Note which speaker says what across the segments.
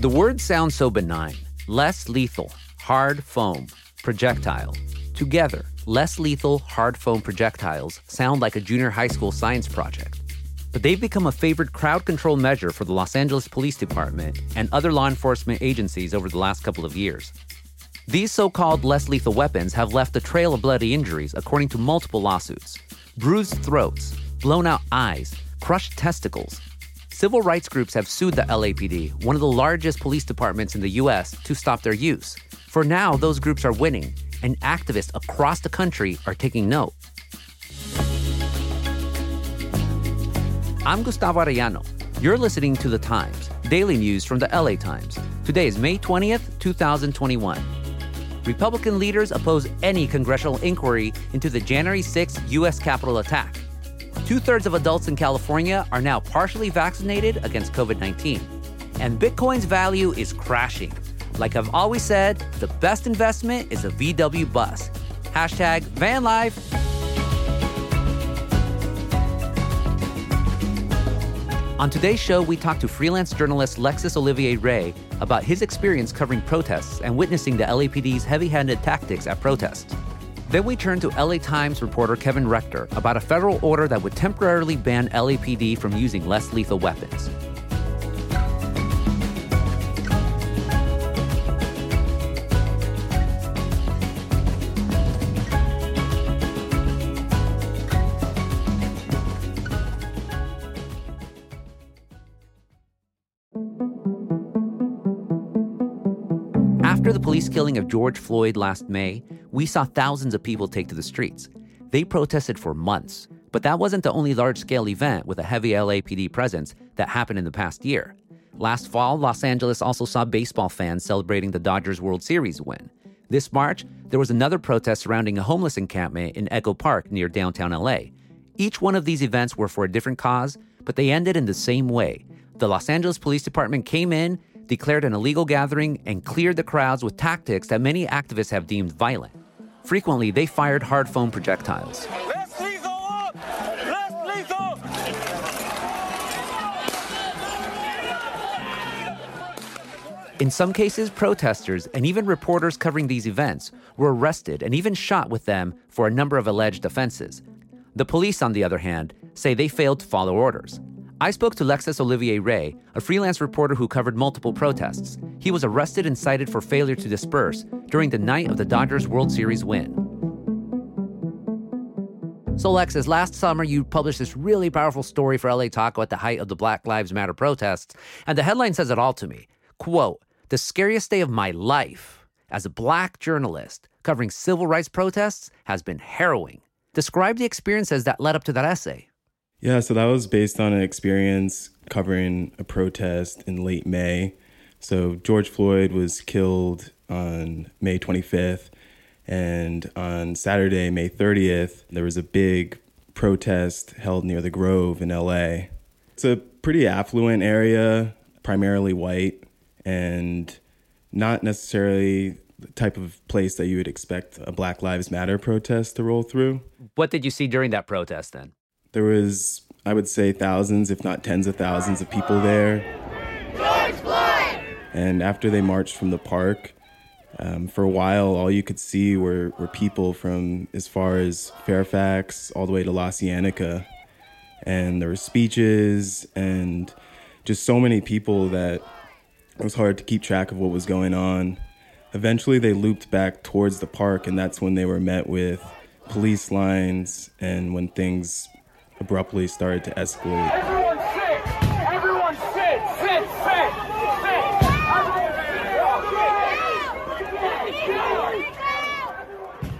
Speaker 1: The word sounds so benign less lethal, hard foam, projectile. Together, less lethal, hard foam projectiles sound like a junior high school science project. But they've become a favorite crowd control measure for the Los Angeles Police Department and other law enforcement agencies over the last couple of years. These so called less lethal weapons have left a trail of bloody injuries, according to multiple lawsuits bruised throats, blown out eyes, crushed testicles. Civil rights groups have sued the LAPD, one of the largest police departments in the US, to stop their use. For now, those groups are winning, and activists across the country are taking note. I'm Gustavo Arellano. You're listening to The Times, daily news from the LA Times. Today is May 20th, 2021. Republican leaders oppose any congressional inquiry into the January 6th U.S. Capitol attack. Two thirds of adults in California are now partially vaccinated against COVID 19. And Bitcoin's value is crashing. Like I've always said, the best investment is a VW bus. Hashtag van life. On today's show, we talk to freelance journalist Lexis Olivier Ray about his experience covering protests and witnessing the LAPD's heavy handed tactics at protests. Then we turn to LA Times reporter Kevin Rector about a federal order that would temporarily ban LAPD from using less lethal weapons. George Floyd last May, we saw thousands of people take to the streets. They protested for months, but that wasn't the only large scale event with a heavy LAPD presence that happened in the past year. Last fall, Los Angeles also saw baseball fans celebrating the Dodgers World Series win. This March, there was another protest surrounding a homeless encampment in Echo Park near downtown LA. Each one of these events were for a different cause, but they ended in the same way. The Los Angeles Police Department came in, declared an illegal gathering, and cleared the crowds with tactics that many activists have deemed violent. Frequently, they fired hard foam projectiles.
Speaker 2: Less lethal up! Less lethal!
Speaker 1: In some cases, protesters and even reporters covering these events were arrested and even shot with them for a number of alleged offenses. The police, on the other hand, say they failed to follow orders. I spoke to Lexis Olivier Ray, a freelance reporter who covered multiple protests. He was arrested and cited for failure to disperse during the night of the Dodgers World Series win. So, Lexis, last summer you published this really powerful story for LA Taco at the height of the Black Lives Matter protests, and the headline says it all to me. Quote, the scariest day of my life as a black journalist covering civil rights protests has been harrowing. Describe the experiences that led up to that essay.
Speaker 3: Yeah, so that was based on an experience covering a protest in late May. So George Floyd was killed on May 25th, and on Saturday, May 30th, there was a big protest held near the Grove in LA. It's a pretty affluent area, primarily white, and not necessarily the type of place that you would expect a Black Lives Matter protest to roll through.
Speaker 1: What did you see during that protest then?
Speaker 3: There was, I would say, thousands, if not tens of thousands of people there. And after they marched from the park, um, for a while, all you could see were, were people from as far as Fairfax all the way to La Cienega. And there were speeches and just so many people that it was hard to keep track of what was going on. Eventually, they looped back towards the park, and that's when they were met with police lines and when things abruptly started to escalate.
Speaker 2: Everyone sit! Everyone sit! Sit! Sit!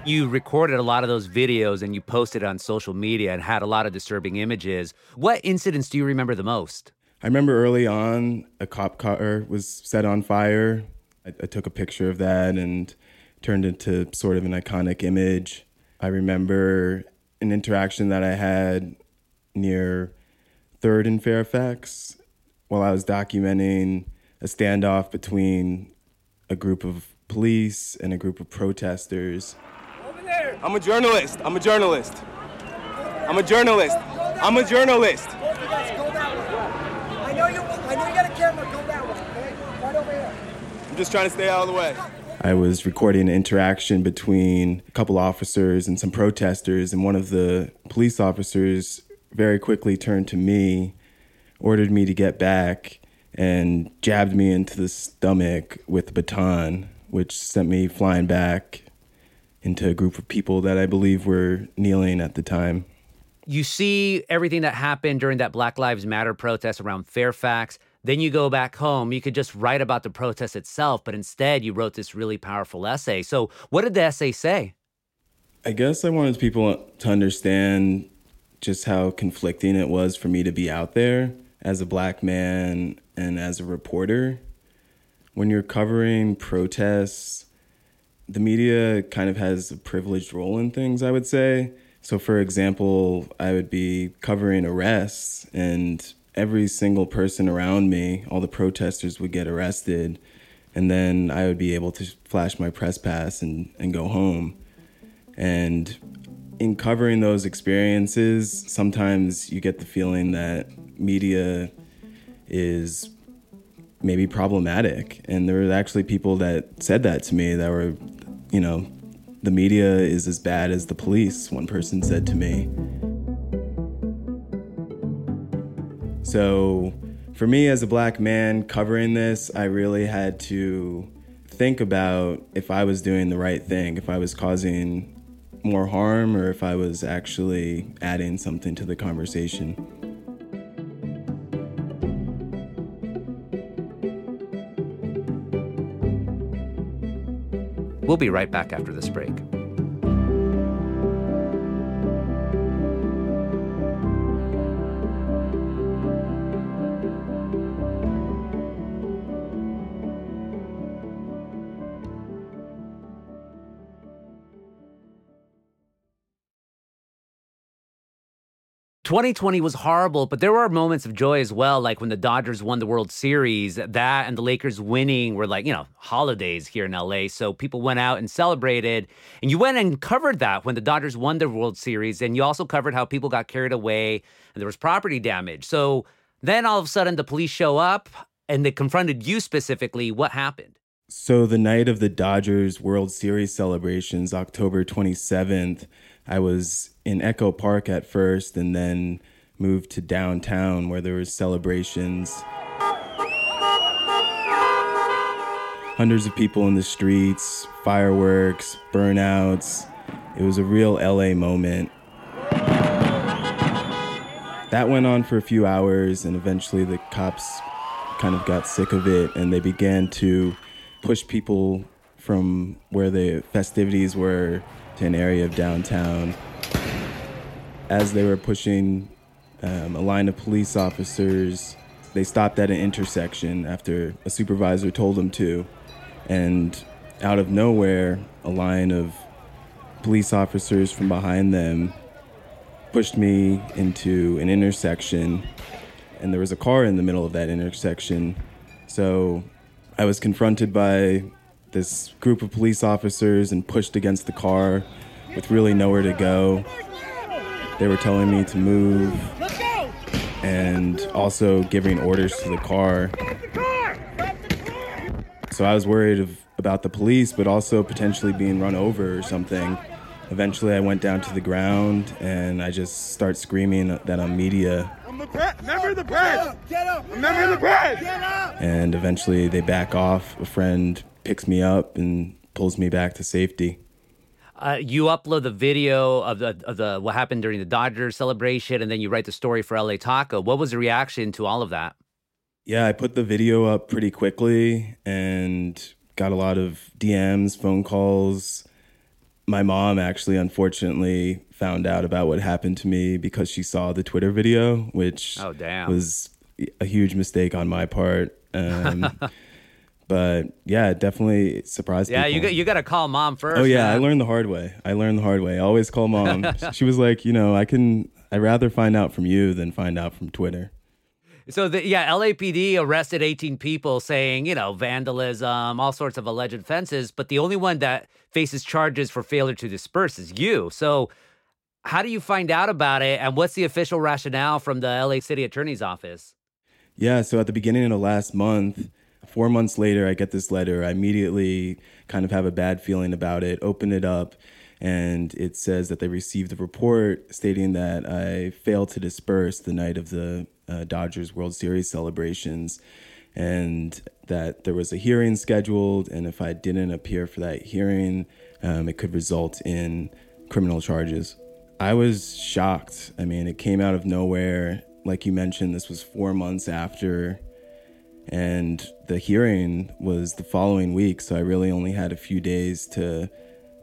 Speaker 1: You recorded a lot of those videos and you posted on social media and had a lot of disturbing images. What incidents do you remember the most?
Speaker 3: I remember early on, a cop car er, was set on fire. I, I took a picture of that and turned into sort of an iconic image. I remember an interaction that I had near Third and Fairfax while I was documenting a standoff between a group of police and a group of protesters.
Speaker 4: I'm a journalist. I'm a journalist. I'm a journalist. I'm a journalist.
Speaker 5: Both of you guys go that way. I know you. I know you got a camera. Go that way. Right over here.
Speaker 4: just trying to stay out of the way.
Speaker 3: I was recording an interaction between a couple officers and some protesters, and one of the police officers very quickly turned to me, ordered me to get back, and jabbed me into the stomach with a baton, which sent me flying back into a group of people that I believe were kneeling at the time.
Speaker 1: You see everything that happened during that Black Lives Matter protest around Fairfax. Then you go back home. You could just write about the protest itself, but instead you wrote this really powerful essay. So, what did the essay say?
Speaker 3: I guess I wanted people to understand just how conflicting it was for me to be out there as a black man and as a reporter. When you're covering protests, the media kind of has a privileged role in things, I would say. So, for example, I would be covering arrests, and every single person around me, all the protesters would get arrested, and then I would be able to flash my press pass and, and go home. And in covering those experiences, sometimes you get the feeling that media is maybe problematic. And there were actually people that said that to me that were, you know, the media is as bad as the police, one person said to me. So, for me as a black man covering this, I really had to think about if I was doing the right thing, if I was causing more harm or if I was actually adding something to the conversation.
Speaker 1: We'll be right back after this break. 2020 was horrible, but there were moments of joy as well, like when the Dodgers won the World Series. That and the Lakers winning were like, you know, holidays here in LA. So people went out and celebrated. And you went and covered that when the Dodgers won the World Series. And you also covered how people got carried away and there was property damage. So then all of a sudden the police show up and they confronted you specifically. What happened?
Speaker 3: So the night of the Dodgers World Series celebrations, October 27th, I was in Echo Park at first and then moved to downtown where there was celebrations. Hundreds of people in the streets, fireworks, burnouts. It was a real LA moment. That went on for a few hours and eventually the cops kind of got sick of it and they began to push people from where the festivities were to an area of downtown. As they were pushing um, a line of police officers, they stopped at an intersection after a supervisor told them to. And out of nowhere, a line of police officers from behind them pushed me into an intersection. And there was a car in the middle of that intersection. So I was confronted by this group of police officers and pushed against the car with really nowhere to go. They were telling me to move and also giving orders to the car. So I was worried of, about the police, but also potentially being run over or something. Eventually, I went down to the ground and I just start screaming that I'm media.
Speaker 4: I'm a pre- member of the press. Get up. A member of the press.
Speaker 3: And eventually, they back off. A friend picks me up and pulls me back to safety.
Speaker 1: Uh, you upload the video of the of the what happened during the Dodgers celebration, and then you write the story for LA Taco. What was the reaction to all of that?
Speaker 3: Yeah, I put the video up pretty quickly and got a lot of DMs, phone calls. My mom actually, unfortunately, found out about what happened to me because she saw the Twitter video, which
Speaker 1: oh, damn.
Speaker 3: was a huge mistake on my part. Um, but yeah, definitely surprised
Speaker 1: yeah,
Speaker 3: people.
Speaker 1: you got you got to call mom first.
Speaker 3: Oh yeah, I learned the hard way. I learned the hard way. I always call mom. she was like, you know, I can. I'd rather find out from you than find out from Twitter.
Speaker 1: So the, yeah, LAPD arrested 18 people saying, you know, vandalism, all sorts of alleged offenses, but the only one that faces charges for failure to disperse is you. So how do you find out about it and what's the official rationale from the LA City Attorney's office?
Speaker 3: Yeah, so at the beginning of the last month, Four months later, I get this letter. I immediately kind of have a bad feeling about it, open it up, and it says that they received a report stating that I failed to disperse the night of the uh, Dodgers World Series celebrations and that there was a hearing scheduled, and if I didn't appear for that hearing, um, it could result in criminal charges. I was shocked. I mean, it came out of nowhere. Like you mentioned, this was four months after, and the hearing was the following week. So I really only had a few days to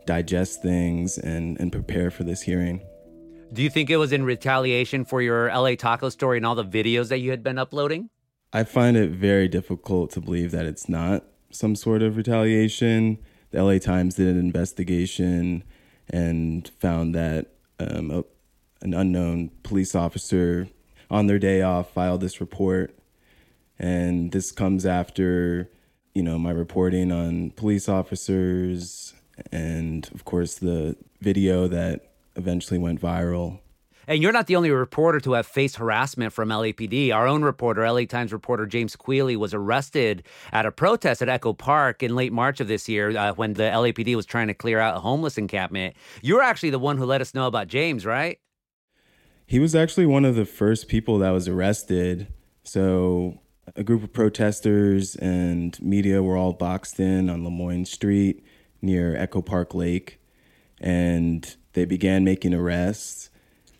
Speaker 3: digest things and, and prepare for this hearing.
Speaker 1: Do you think it was in retaliation for your LA taco story and all the videos that you had been uploading?
Speaker 3: I find it very difficult to believe that it's not some sort of retaliation. The LA Times did an investigation and found that um, a, an unknown police officer on their day off filed this report. And this comes after, you know, my reporting on police officers and, of course, the video that eventually went viral
Speaker 1: and you're not the only reporter to have faced harassment from LAPD. Our own reporter, LA Times reporter James Queally, was arrested at a protest at Echo Park in late March of this year uh, when the LAPD was trying to clear out a homeless encampment. You're actually the one who let us know about James, right?
Speaker 3: He was actually one of the first people that was arrested. So a group of protesters and media were all boxed in on Lemoyne Street near Echo Park Lake, and they began making arrests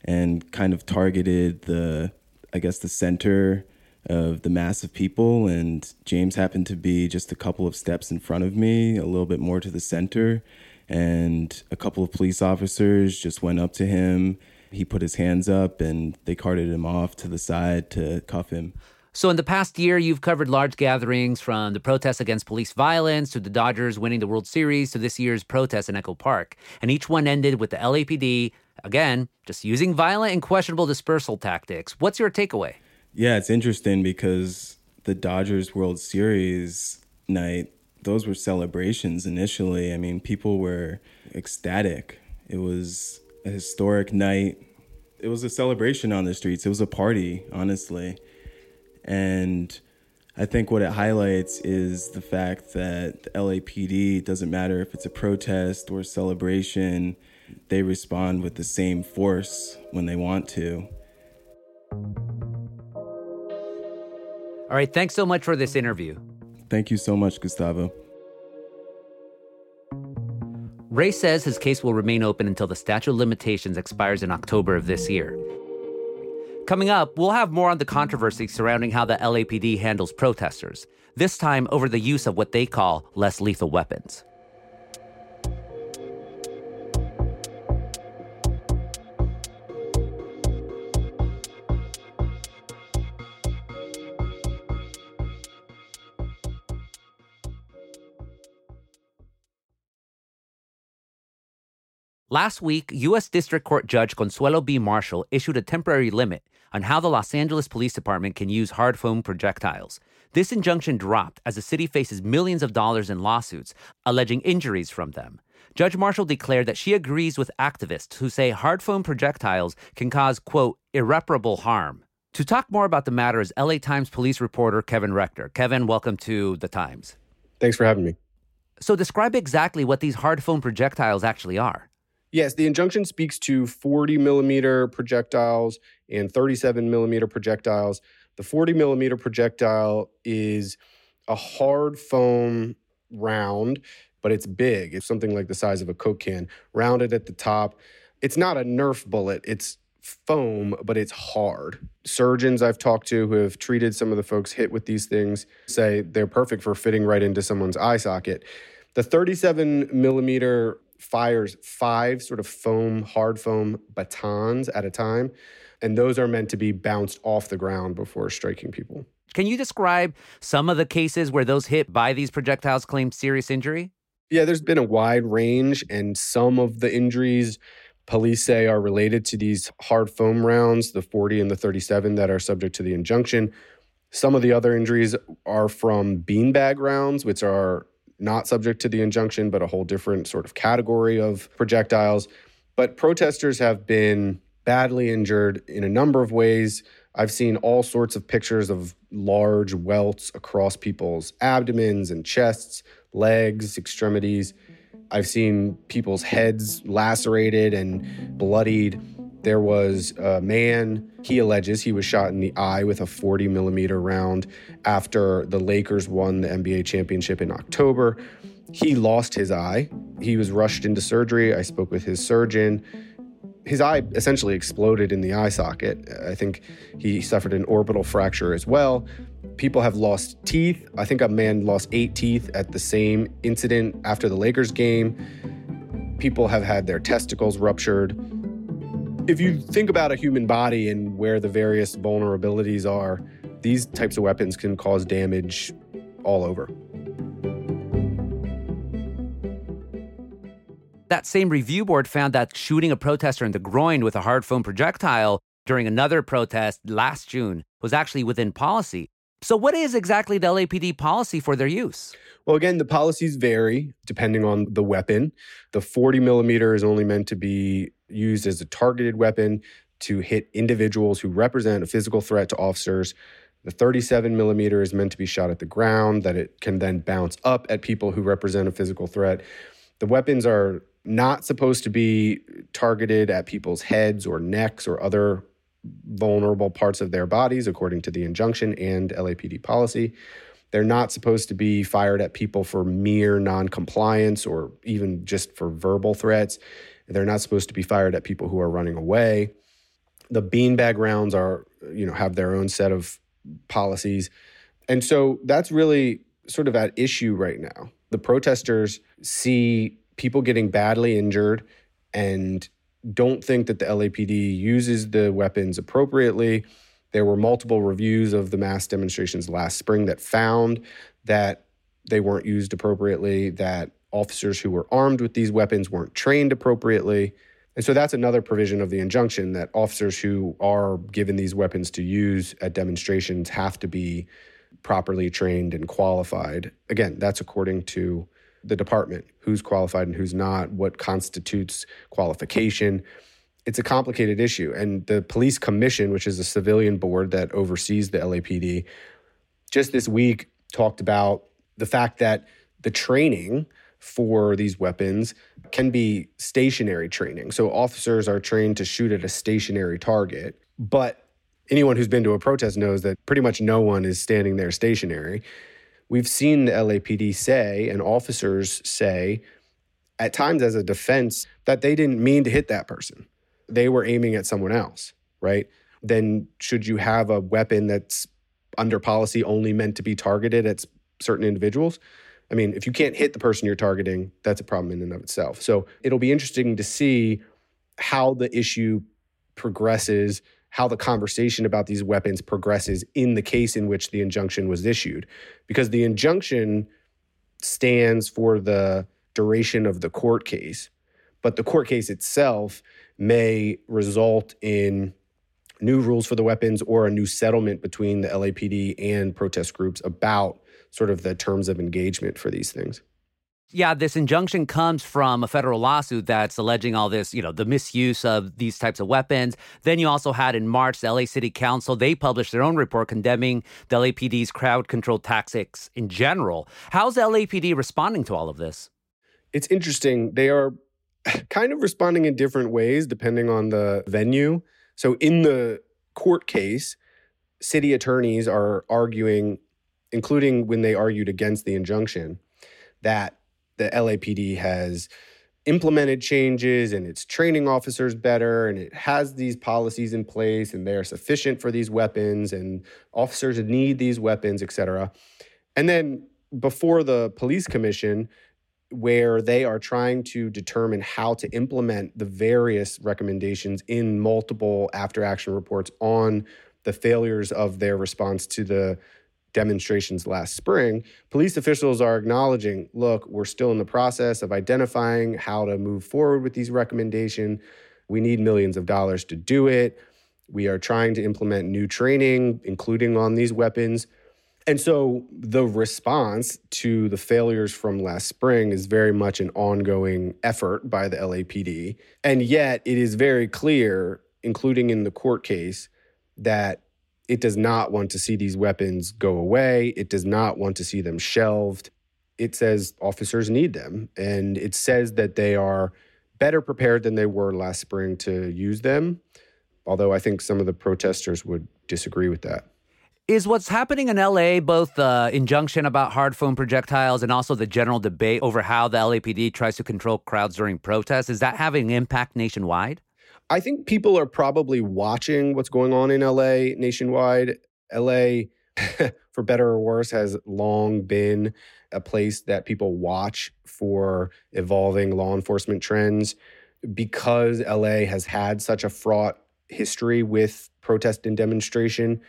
Speaker 3: and kind of targeted the, I guess, the center of the mass of people. And James happened to be just a couple of steps in front of me, a little bit more to the center. And a couple of police officers just went up to him. He put his hands up and they carted him off to the side to cuff him.
Speaker 1: So, in the past year, you've covered large gatherings from the protests against police violence to the Dodgers winning the World Series to this year's protest in Echo Park. And each one ended with the LAPD, again, just using violent and questionable dispersal tactics. What's your takeaway?
Speaker 3: Yeah, it's interesting because the Dodgers World Series night, those were celebrations initially. I mean, people were ecstatic. It was a historic night. It was a celebration on the streets. It was a party, honestly. And I think what it highlights is the fact that the LAPD doesn't matter if it's a protest or a celebration, they respond with the same force when they want to.
Speaker 1: All right, thanks so much for this interview.
Speaker 3: Thank you so much, Gustavo.
Speaker 1: Ray says his case will remain open until the statute of limitations expires in October of this year. Coming up, we'll have more on the controversy surrounding how the LAPD handles protesters, this time over the use of what they call less lethal weapons. Last week, U.S. District Court Judge Consuelo B. Marshall issued a temporary limit on how the Los Angeles Police Department can use hard foam projectiles. This injunction dropped as the city faces millions of dollars in lawsuits alleging injuries from them. Judge Marshall declared that she agrees with activists who say hard foam projectiles can cause, quote, irreparable harm. To talk more about the matter is LA Times police reporter Kevin Rector. Kevin, welcome to The Times.
Speaker 5: Thanks for having me.
Speaker 1: So, describe exactly what these hard foam projectiles actually are.
Speaker 5: Yes, the injunction speaks to 40 millimeter projectiles and 37 millimeter projectiles. The 40 millimeter projectile is a hard foam round, but it's big. It's something like the size of a Coke can, rounded at the top. It's not a Nerf bullet, it's foam, but it's hard. Surgeons I've talked to who have treated some of the folks hit with these things say they're perfect for fitting right into someone's eye socket. The 37 millimeter fires five sort of foam, hard foam batons at a time. And those are meant to be bounced off the ground before striking people.
Speaker 1: Can you describe some of the cases where those hit by these projectiles claim serious injury?
Speaker 5: Yeah, there's been a wide range, and some of the injuries police say are related to these hard foam rounds, the 40 and the 37 that are subject to the injunction. Some of the other injuries are from beanbag rounds, which are not subject to the injunction, but a whole different sort of category of projectiles. But protesters have been badly injured in a number of ways. I've seen all sorts of pictures of large welts across people's abdomens and chests, legs, extremities. I've seen people's heads lacerated and bloodied. There was a man, he alleges he was shot in the eye with a 40 millimeter round after the Lakers won the NBA championship in October. He lost his eye. He was rushed into surgery. I spoke with his surgeon. His eye essentially exploded in the eye socket. I think he suffered an orbital fracture as well. People have lost teeth. I think a man lost eight teeth at the same incident after the Lakers game. People have had their testicles ruptured. If you think about a human body and where the various vulnerabilities are, these types of weapons can cause damage all over.
Speaker 1: That same review board found that shooting a protester in the groin with a hard foam projectile during another protest last June was actually within policy. So, what is exactly the LAPD policy for their use?
Speaker 5: Well, again, the policies vary depending on the weapon. The 40 millimeter is only meant to be used as a targeted weapon to hit individuals who represent a physical threat to officers. The 37 millimeter is meant to be shot at the ground, that it can then bounce up at people who represent a physical threat. The weapons are not supposed to be targeted at people's heads or necks or other vulnerable parts of their bodies, according to the injunction and LAPD policy. They're not supposed to be fired at people for mere noncompliance or even just for verbal threats. They're not supposed to be fired at people who are running away. The beanbag rounds are, you know, have their own set of policies. And so that's really sort of at issue right now. The protesters see people getting badly injured and don't think that the LAPD uses the weapons appropriately. There were multiple reviews of the mass demonstrations last spring that found that they weren't used appropriately, that officers who were armed with these weapons weren't trained appropriately. And so that's another provision of the injunction that officers who are given these weapons to use at demonstrations have to be properly trained and qualified. Again, that's according to the department who's qualified and who's not, what constitutes qualification. It's a complicated issue. And the police commission, which is a civilian board that oversees the LAPD, just this week talked about the fact that the training for these weapons can be stationary training. So officers are trained to shoot at a stationary target, but anyone who's been to a protest knows that pretty much no one is standing there stationary we've seen the LAPD say and officers say at times as a defense that they didn't mean to hit that person. They were aiming at someone else, right? Then should you have a weapon that's under policy only meant to be targeted at certain individuals? I mean, if you can't hit the person you're targeting, that's a problem in and of itself. So it'll be interesting to see how the issue progresses how the conversation about these weapons progresses in the case in which the injunction was issued. Because the injunction stands for the duration of the court case, but the court case itself may result in new rules for the weapons or a new settlement between the LAPD and protest groups about sort of the terms of engagement for these things.
Speaker 1: Yeah, this injunction comes from a federal lawsuit that's alleging all this, you know, the misuse of these types of weapons. Then you also had in March, the LA City Council, they published their own report condemning the LAPD's crowd control tactics in general. How's the LAPD responding to all of this?
Speaker 5: It's interesting. They are kind of responding in different ways depending on the venue. So in the court case, city attorneys are arguing, including when they argued against the injunction, that the LAPD has implemented changes and it's training officers better and it has these policies in place and they are sufficient for these weapons and officers need these weapons, et cetera. And then before the police commission, where they are trying to determine how to implement the various recommendations in multiple after action reports on the failures of their response to the demonstrations last spring, police officials are acknowledging look, we're still in the process of identifying how to move forward with these recommendations. We need millions of dollars to do it. We are trying to implement new training, including on these weapons. And so the response to the failures from last spring is very much an ongoing effort by the LAPD. And yet it is very clear, including in the court case, that It does not want to see these weapons go away. It does not want to see them shelved. It says officers need them. And it says that they are better prepared than they were last spring to use them. Although I think some of the protesters would disagree with that.
Speaker 1: Is what's happening in LA both the injunction about hard foam projectiles and also the general debate over how the LAPD tries to control crowds during protests? Is that having impact nationwide?
Speaker 5: I think people are probably watching what's going on in LA nationwide. LA, for better or worse, has long been a place that people watch for evolving law enforcement trends because LA has had such a fraught history with protest and demonstration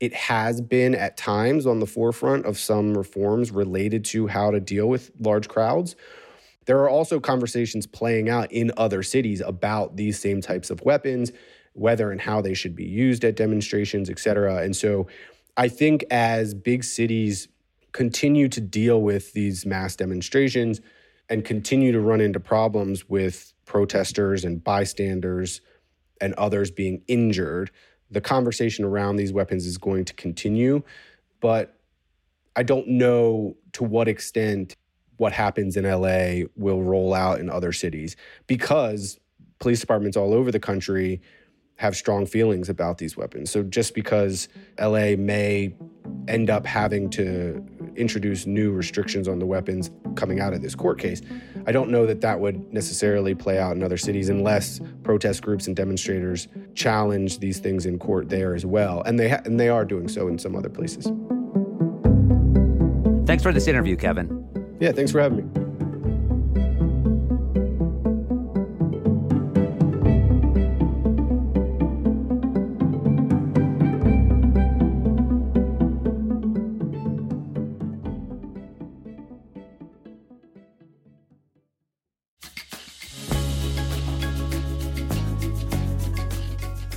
Speaker 5: it has been at times on the forefront of some reforms related to how to deal with large crowds. There are also conversations playing out in other cities about these same types of weapons, whether and how they should be used at demonstrations, et cetera. And so I think as big cities continue to deal with these mass demonstrations and continue to run into problems with protesters and bystanders and others being injured, the conversation around these weapons is going to continue, but I don't know to what extent what happens in LA will roll out in other cities because police departments all over the country have strong feelings about these weapons. So just because LA may end up having to introduce new restrictions on the weapons coming out of this court case, I don't know that that would necessarily play out in other cities unless protest groups and demonstrators challenge these things in court there as well. And they ha- and they are doing so in some other places.
Speaker 1: Thanks for this interview, Kevin.
Speaker 5: Yeah, thanks for having me.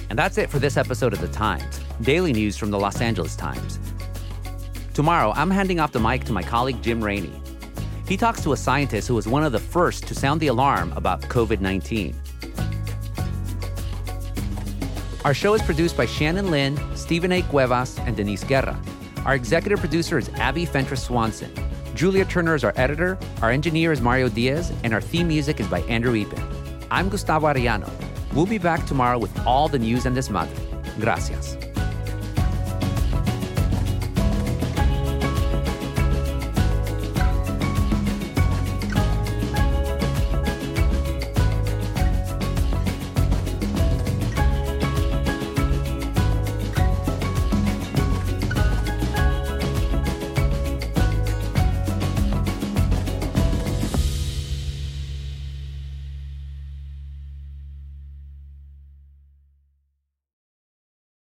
Speaker 1: And that's it for this episode of The Times, daily news from the Los Angeles Times. Tomorrow, I'm handing off the mic to my colleague Jim Rainey. He talks to a scientist who was one of the first to sound the alarm about COVID 19. Our show is produced by Shannon Lin, Stephen A. Cuevas, and Denise Guerra. Our executive producer is Abbie Fentress Swanson. Julia Turner is our editor, our engineer is Mario Diaz, and our theme music is by Andrew Eapen. I'm Gustavo Arellano. We'll be back tomorrow with all the news and desmadre. Gracias.